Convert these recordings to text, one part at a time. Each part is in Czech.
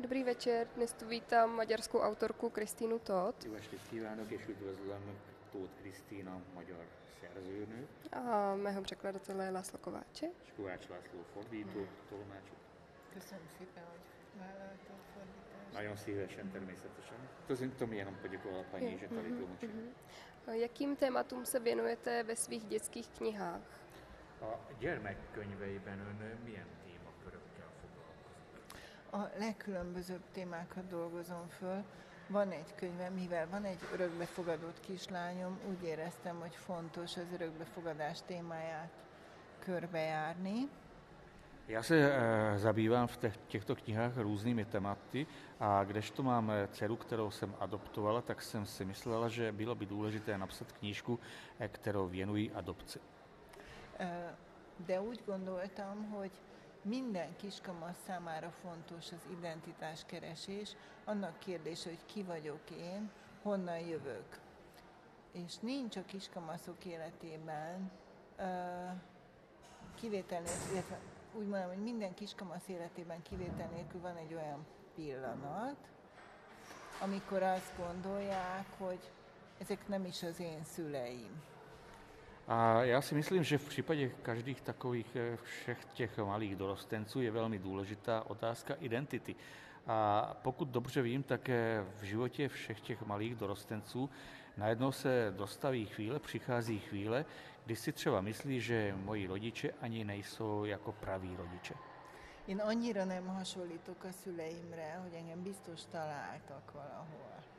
Dobrý večer, dnes tu vítám maďarskou autorku Kristýnu Todt. Jó estét kívánok, és üdvözlöm Tóth Krisztina, magyar szerzőnő, A mého překladatele László Kováče. és Kovács László fordító, tolmácsok. Köszönöm szépen, hogy vállalta a fordítást. Nagyon szívesen, természetesen. Mi jenom poděkovala paní, že tady tlumočí. A Jakým tématům se věnujete ve svých dětských knihách? A gyermekkönyveiben ön milyen? A legkülönbözőbb témákat dolgozom föl. Van egy könyvem, mivel van egy örökbefogadott kislányom, úgy éreztem, hogy fontos az örökbefogadás témáját körbejárni. Já se e, zabývám v těch, těchto knihách různými tématy a kdežto mám eh, dceru, kterou jsem adoptovala, tak jsem si myslela, že bylo by důležité napsat knížku, eh, kterou věnují adopci. De úgy gondoltam, hogy minden kiskamasz számára fontos az identitáskeresés, annak kérdése, hogy ki vagyok én, honnan jövök. És nincs a kiskamaszok életében kivétel nélkül, illetve úgy mondom, hogy minden kiskamasz életében kivétel nélkül van egy olyan pillanat, amikor azt gondolják, hogy ezek nem is az én szüleim. A já si myslím, že v případě každých takových eh, všech těch malých dorostenců je velmi důležitá otázka identity. A pokud dobře vím, tak eh, v životě všech těch malých dorostenců najednou se dostaví chvíle, přichází chvíle, kdy si třeba myslí, že moji rodiče ani nejsou jako praví rodiče. Én annyira nem hasonlítok a szüleimre, hogy engem biztos találtak valahol.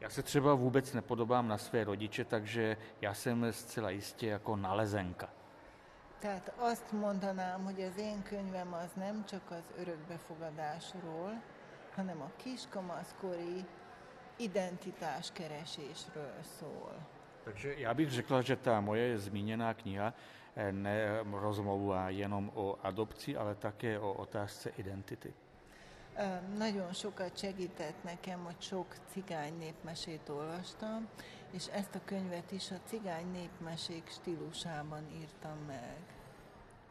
Já se třeba vůbec nepodobám na své rodiče, takže já jsem zcela jistě jako nalezenka. Tehát azt mondanám, hogy az én könyvem az nem csak az örökbefogadásról, hanem a kiskamaszkori identitáskeresésről szól. Takže já bych řekla, že ta moje zmíněná kniha eh, nerozmlouvá jenom o adopci, ale také o otázce identity. Nagyon sokat segített nekem, hogy sok cigány népmesét olvastam, és ezt a könyvet is a cigány népmesék stílusában írtam meg.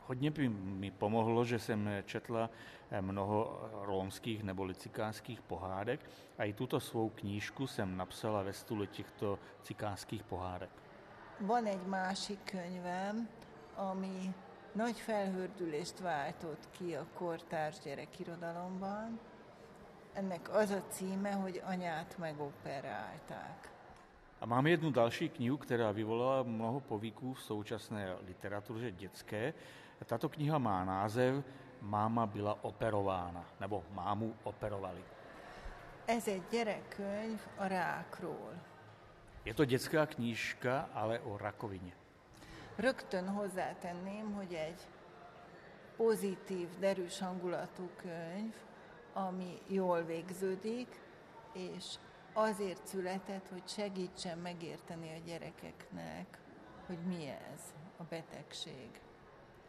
Hodně by mi pomohlo, že jsem četla eh, mnoho rómských nebo cikánských pohádek a i tuto svou knížku jsem napsala ve stylu těchto cikánských pohádek. Van egy másik könyvem, ami nagy felhördülést váltott ki a kortárs gyerekirodalomban. Ennek az a címe, hogy anyát megoperálták. A mám jednu další knihu, která vyvolala mnoho povíků v současné literatuře dětské. Tato kniha má název Máma byla operována, nebo mámu operovali. Ez egy gyerekkönyv a rákról. Je to dětská knížka, ale o rakovině. Rögtön hozzátenném, hogy egy pozitív, derűs hangulatú könyv, ami jól végződik, és azért született, hogy segítsen megérteni a gyerekeknek, hogy mi ez a betegség.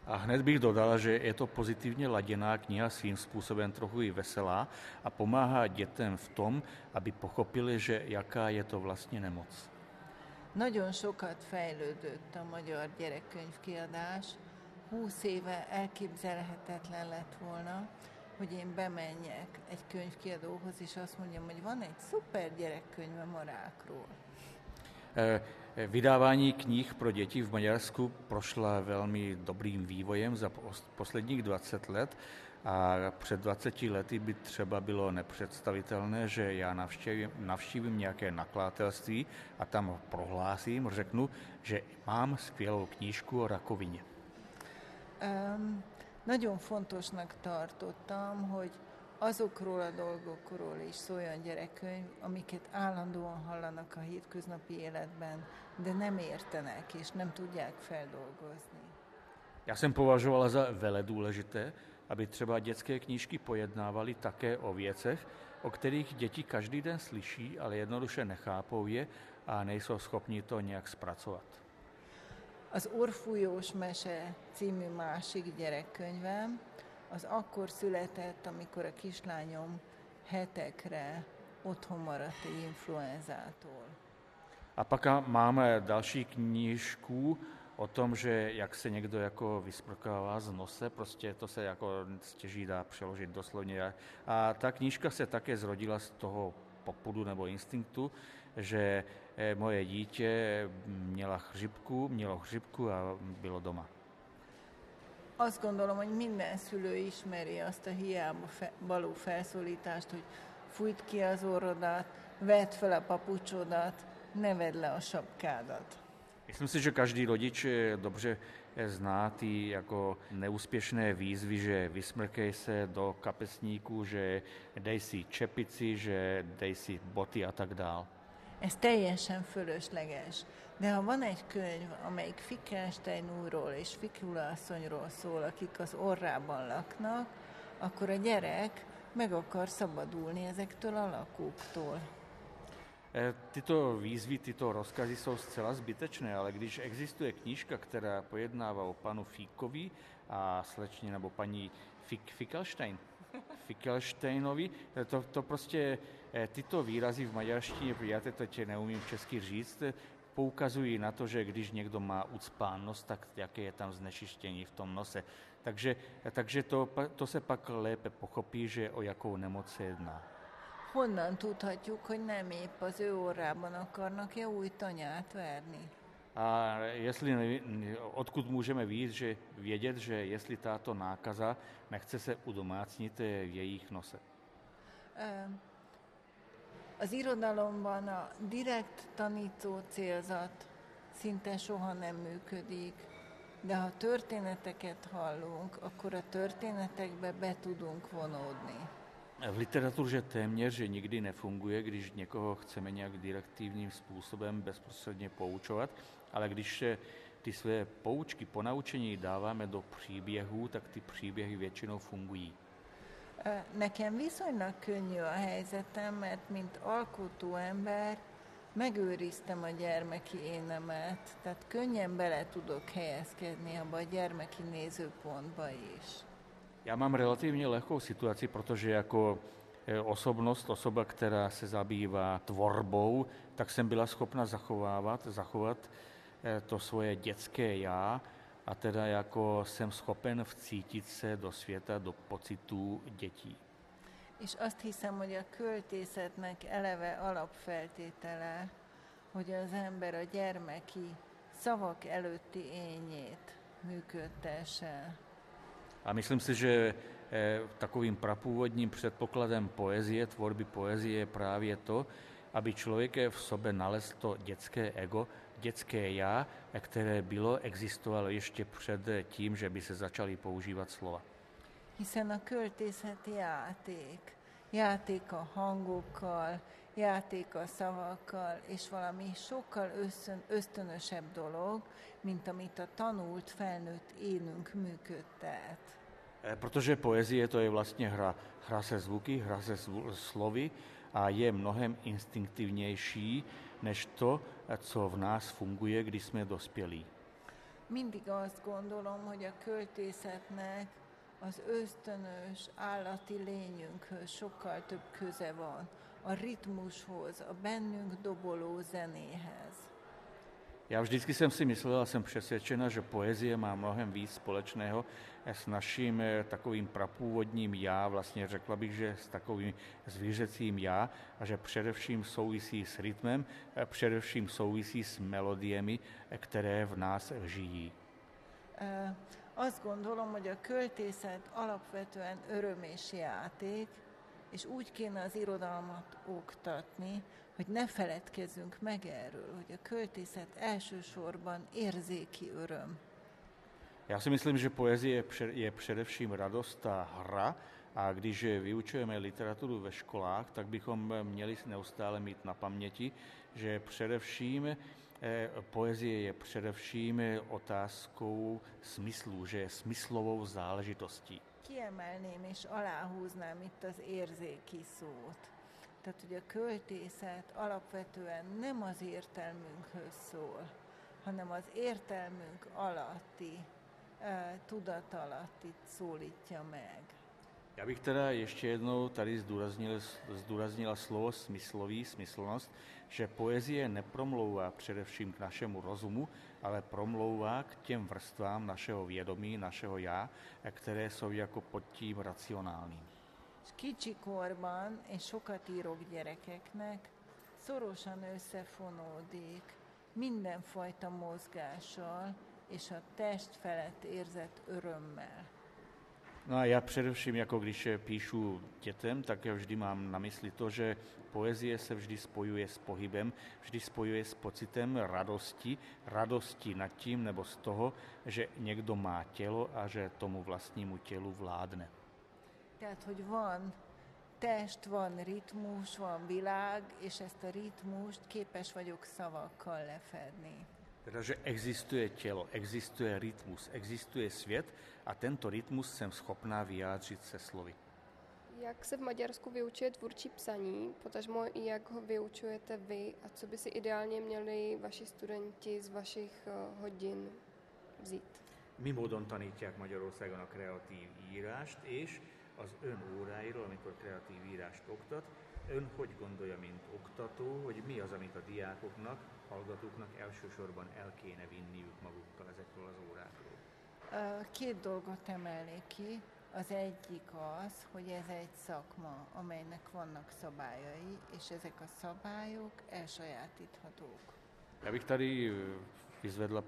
A hned bych dodal, že je to pozitivně laděná kniha, svým způsobem trochu i veselá a pomáhá dětem v tom, aby pochopili, že jaká je to vlastně nemoc. Nagyon sokat fejlődött a magyar gyerekkönyvkiadás. 20 éve elképzelhetetlen lett volna, hogy én bemenjek egy könyvkiadóhoz, és azt mondjam, hogy van egy szuper gyerekkönyvem a rákról. Eh, Vydávání knih pro děti v Maďarsku prošla velmi dobrým vývojem za pos- posledních 20 let a před 20 lety by třeba bylo nepředstavitelné, že já navštívím, navštívím nějaké nakladatelství a tam prohlásím, řeknu, že mám skvělou knížku o rakovině. Um, nagyon fontosnak tartottam, hogy azokról a dolgokról is szóljon gyerekkönyv, amiket állandóan hallanak a hétköznapi életben, de nem értenek és nem tudják feldolgozni. Já jsem považovala za vele důležité, aby třeba dětské knížky pojednávaly také o věcech, o kterých děti každý den slyší, ale jednoduše nechápou je a nejsou schopni to nějak zpracovat. Az Orfújós Mese című másik gyerekkönyvem az akkor született, amikor a kislányom hetekre otthon maradt egy influenzától. A pak máme další knížku o tom, že jak se někdo jako vysprkává z nose, prostě to se jako stěží dá přeložit doslovně. A ta knížka se také zrodila z toho popudu nebo instinktu, že eh, moje dítě měla chřipku, mělo chřipku a bylo doma. Azt gondolom, hogy minden szülő ismeri azt a hiába fe, való felszólítást, hogy fújt ki az orrodat, vedd fel a papucsodat, neved le a sapkádat. Myslím si, že každý rodič dobře zná ty jako neúspěšné výzvy, že vysmrkej se do kapesníku, že dej si čepici, že dej si boty a tak dál. Ez teljesen fölösleges. De ha van egy könyv, amelyik Fikenstein úrról és Fikula asszonyról szól, akik az orrában laknak, akkor a gyerek meg akar szabadulni ezektől a lakóktól. E, tyto výzvy, tyto rozkazy jsou zcela zbytečné, ale když existuje knížka, která pojednává o panu Fíkovi a slečně nebo paní Fik, Fikelstein, Fikelsteinovi, e, to, to prostě e, tyto výrazy v maďarštině, já to tě neumím česky říct, poukazují na to, že když někdo má ucpán nos, tak jaké je tam znečištění v tom nose. Takže, takže to, to se pak lépe pochopí, že o jakou nemoc se jedná. Honnan tudhatjuk, hogy nem épp az ő orrában akarnak-e új tanyát verni? A jestli, odkud můžeme víc, že vědět, že jestli tato nákaza nechce se udomácnit v jejich nose? Az irodalomban a direkt tanító célzat szinte soha nem működik, de ha történeteket hallunk, akkor a történetekbe be tudunk vonódni. V literatuře téměř že nikdy nefunguje, když někoho chceme nějak direktivním způsobem bezprostředně poučovat, ale když ty své poučky, ponaučení dáváme do příběhů, tak ty příběhy většinou fungují. Nekem viszonylag könnyű a helyzetem, mert mint alkotó ember megőriztem a gyermeki énemet, tehát könnyen bele tudok helyezkedni abba a gyermeki nézőpontba is. Já mám relativně lehkou situaci, protože jako e, osobnost, osoba, která se zabývá tvorbou, tak jsem byla schopna zachovávat, zachovat e, to svoje dětské já a teda jako jsem schopen vcítit se do světa, do pocitů dětí. És azt hiszem, hogy a költészetnek eleve alapfeltétele, hogy az ember a gyermeki szavak előtti ényét működtesse. A myslím si, že eh, takovým prapůvodním předpokladem poezie, tvorby poezie je právě to, aby člověk v sobě nalezl to dětské ego, dětské já, které bylo, existovalo ještě před tím, že by se začaly používat slova. Hiszen a költészet játék. Játék a hangokkal, játék a szavakkal, és valami sokkal ösztön, ösztönösebb dolog, mint amit a tanult, felnőtt énünk működtet. Eh, protože poezie to je vlastně hra, hra se zvuky, hra se slovy a je mnohem instinktivnější než to, co v nás funguje, když jsme dospělí. Mindig azt gondolom, hogy a költészetnek az ösztönös állati lényünkhöz sokkal több köze van, a ritmushoz, a bennünk doboló zenéhez. Já vždycky jsem si myslel a jsem přesvědčena, že poezie má mnohem víc společného s naším eh, takovým prapůvodním já, vlastně řekla bych, že s takovým zvířecím já a že především souvisí s rytmem, eh, především souvisí s melodiemi, eh, které v nás žijí. Uh, azt gondolom, hogy a költészet alapvetően öröm és játék, és úgy kéne az irodalmat oktatni, hogy ne feledkezzünk meg erről, hogy a költészet elsősorban érzéki öröm. Já si myslím, že poezie je především radost a hra a když vyučujeme literaturu ve školách, tak bychom měli neustále mít na paměti, že především poezie je především otázkou smyslu, že je smyslovou záležitostí. Kiemelném és aláhúznám itt az érzéki szót. Tehát, hogy a költészet alapvetően nem az értelmünkhöz szól, hanem az értelmünk alatti, tudatalatti szólítja meg. Já bych teda ještě jednou tady zdůraznil, zdůraznila slovo smyslový, smyslnost, že poezie nepromlouvá především k našemu rozumu, ale promlouvá k těm vrstvám našeho vědomí, našeho já, které jsou jako pod tím racionálním. Kicsikorban, én sokat írok gyerekeknek, szorosan összefonódik mindenfajta mozgással és a test felett érzett örömmel. No a já především, jako když píšu dětem, tak já vždy mám na mysli to, že poezie se vždy spojuje s pohybem, vždy spojuje s pocitem radosti, radosti nad tím nebo z toho, že někdo má tělo a že tomu vlastnímu tělu vládne. Tehát, hogy van test, van ritmus, van világ, és ezt a ritmust képes vagyok szavakkal lefedni. Teda, že existuje tělo, existuje rytmus, existuje svět a tento rytmus jsem schopná vyjádřit se slovy. Jak se v Maďarsku vyučuje tvůrčí psaní, potažmo i jak ho vyučujete vy a co by si ideálně měli vaši studenti z vašich eh, hodin vzít? Mi módon tanítják Magyarországon a kreatív írást, és az ön óráiról, amikor kreatív írást oktat, ön hogy gondolja, mint oktató, hogy mi az, amit a diákoknak, hallgatóknak elsősorban el kéne vinniük magukkal ezekről az órákról? Két dolgot emelnék ki. Az egyik az, hogy ez egy szakma, amelynek vannak szabályai, és ezek a szabályok elsajátíthatók. Já bych tady vyzvedla,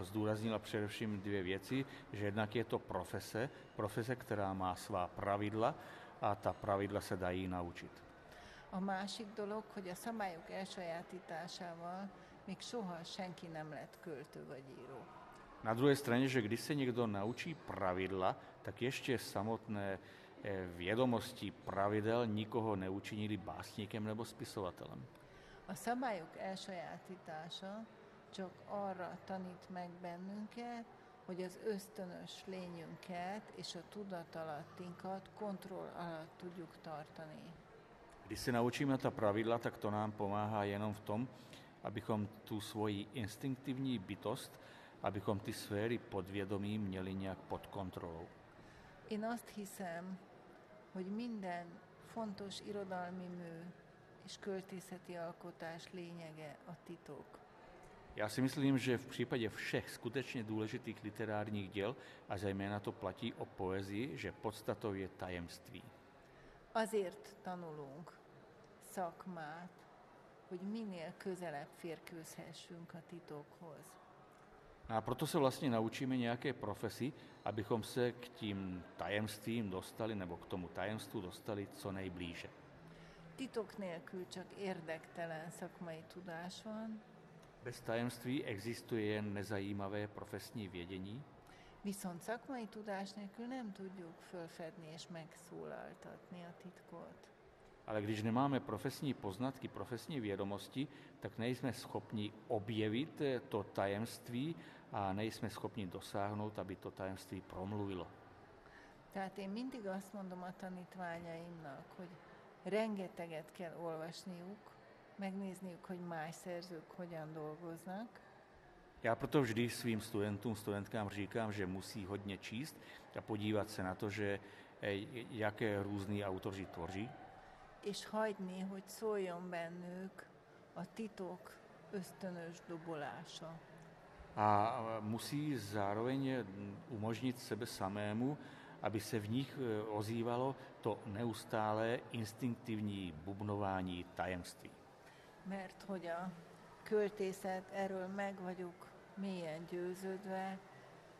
zdůraznila především dvě věci, že jednak je to profese, profese, která má svá pravidla a ta pravidla se dají naučit. A másik dolog, hogy a szabályok elsajátításával még soha senki nem lett költő vagy író. Na druhé straně, že když se někdo naučí pravidla, tak ještě samotné eh, vědomosti pravidel nikoho neučinili básníkem nebo spisovatelem. A szabályok elsajátítása csak arra tanít meg bennünket, hogy az ösztönös lényünket és a tudatalattinkat kontroll alatt tudjuk tartani. Když se naučíme ta pravidla, tak to nám pomáhá jenom v tom, abychom tu svoji instinktivní bytost, abychom ty sféry podvědomí měli nějak pod kontrolou. Én azt hiszem, hogy minden fontos irodalmi mű és költészeti alkotás lényege a titok. Já si myslím, že v případě všech skutečně důležitých literárních děl, a zejména to platí o poezii, že podstatou je tajemství. Azért tanulunk szakmát, hogy minél közelebb férkőzhessünk a titokhoz. A proto se vlastně naučíme nějaké profesi, abychom se k tím tajemstvím dostali, nebo k tomu tajemstvu dostali co nejblíže. Titok nélkül csak érdektelen szakmai tudás van, Bez tajemství existuje jen nezajímavé profesní vědění, viszont szakmai tudás nélkül nem tudjuk fölfedni és megszólaltatni a titkot. ale když nemáme profesní poznatky, profesní vědomosti, tak nejsme schopni objevit eh, to tajemství a nejsme schopni dosáhnout, aby to tajemství promluvilo. Tehát én mindig azt mondom a tanítványaimnak, hogy rengeteget kell olvasniuk, megnézniük, hogy más szerzők hogyan dolgoznak, Já proto vždy svým studentům, studentkám říkám, že musí hodně číst a podívat se na to, že eh, jaké různý autoři tvoří és hagyni, hogy szóljon bennük a titok ösztönös dobolása. a musí zároveň umožnit sebe samému, aby se v nich eh, ozývalo to neustálé instinktivní bubnování tajemství. Mert hogy a költészet, erről meg vagyok mélyen győződve,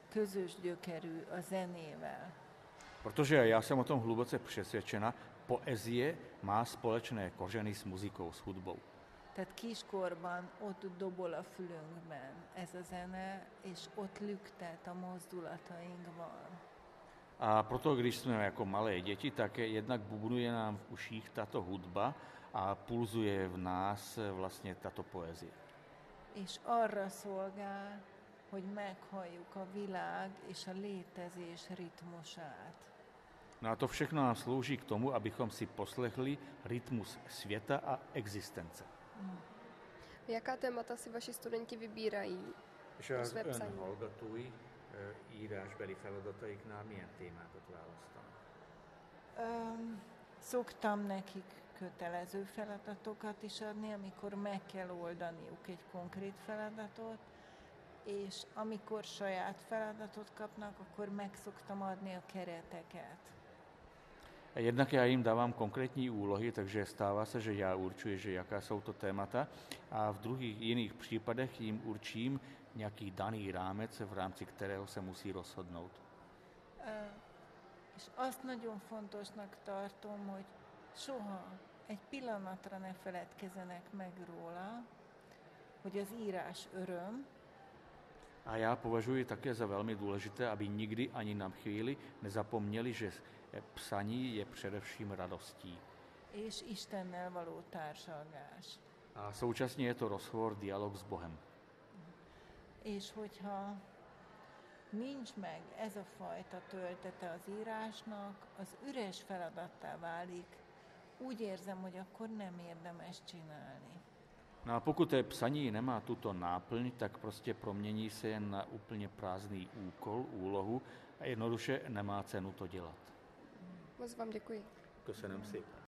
közös gyökerű a zenével. Protože já jsem o tom hluboce přesvědčena, poezie má společné kořeny s muzikou, s hudbou. Tehát kiskorban ott dobol a fülünkben ez a zene, és ott lüktet a mozdulatainkban. A proto, když jsme jako malé děti, tak jednak bubnuje nám v uších tato hudba a pulzuje v nás vlastně tato poezie. És arra szolgál, hogy meghalljuk a világ és a létezés ritmusát. No a to všechno nám slouží k tomu, abychom si poslechli rytmus světa a existence. Jaká témata si vaši studenti vybírají? És az ön hallgatói írásbeli feladataiknál milyen témákat választanak? Öm, szoktam nekik kötelező feladatokat is adni, amikor meg kell oldaniuk egy konkrét feladatot, és amikor saját feladatot kapnak, akkor meg szoktam adni a kereteket. Jednak já jim dávám konkrétní úlohy, takže stává se, že já určuji, že jaká jsou to témata a v druhých jiných případech jim určím nějaký daný rámec, v rámci kterého se musí rozhodnout. És azt nagyon fontosnak tartom, hogy soha egy pillanatra ne feledkezenek meg róla, hogy az írás öröm, a já považuji také za velmi důležité, aby nikdy ani na chvíli nezapomněli, že psaní je především radostí. És Istennel való társalgás. A současně je to rozhovor, dialog s Bohem. És hogyha nincs meg ez a fajta töltete az írásnak, az üres feladattá válik, úgy érzem, hogy akkor nem érdemes csinálni. No a pokud je psaní nemá tuto náplň, tak prostě promění se jen na úplně prázdný úkol, úlohu a jednoduše nemá cenu to dělat. Moc vám děkuji. Köszönöm szépen.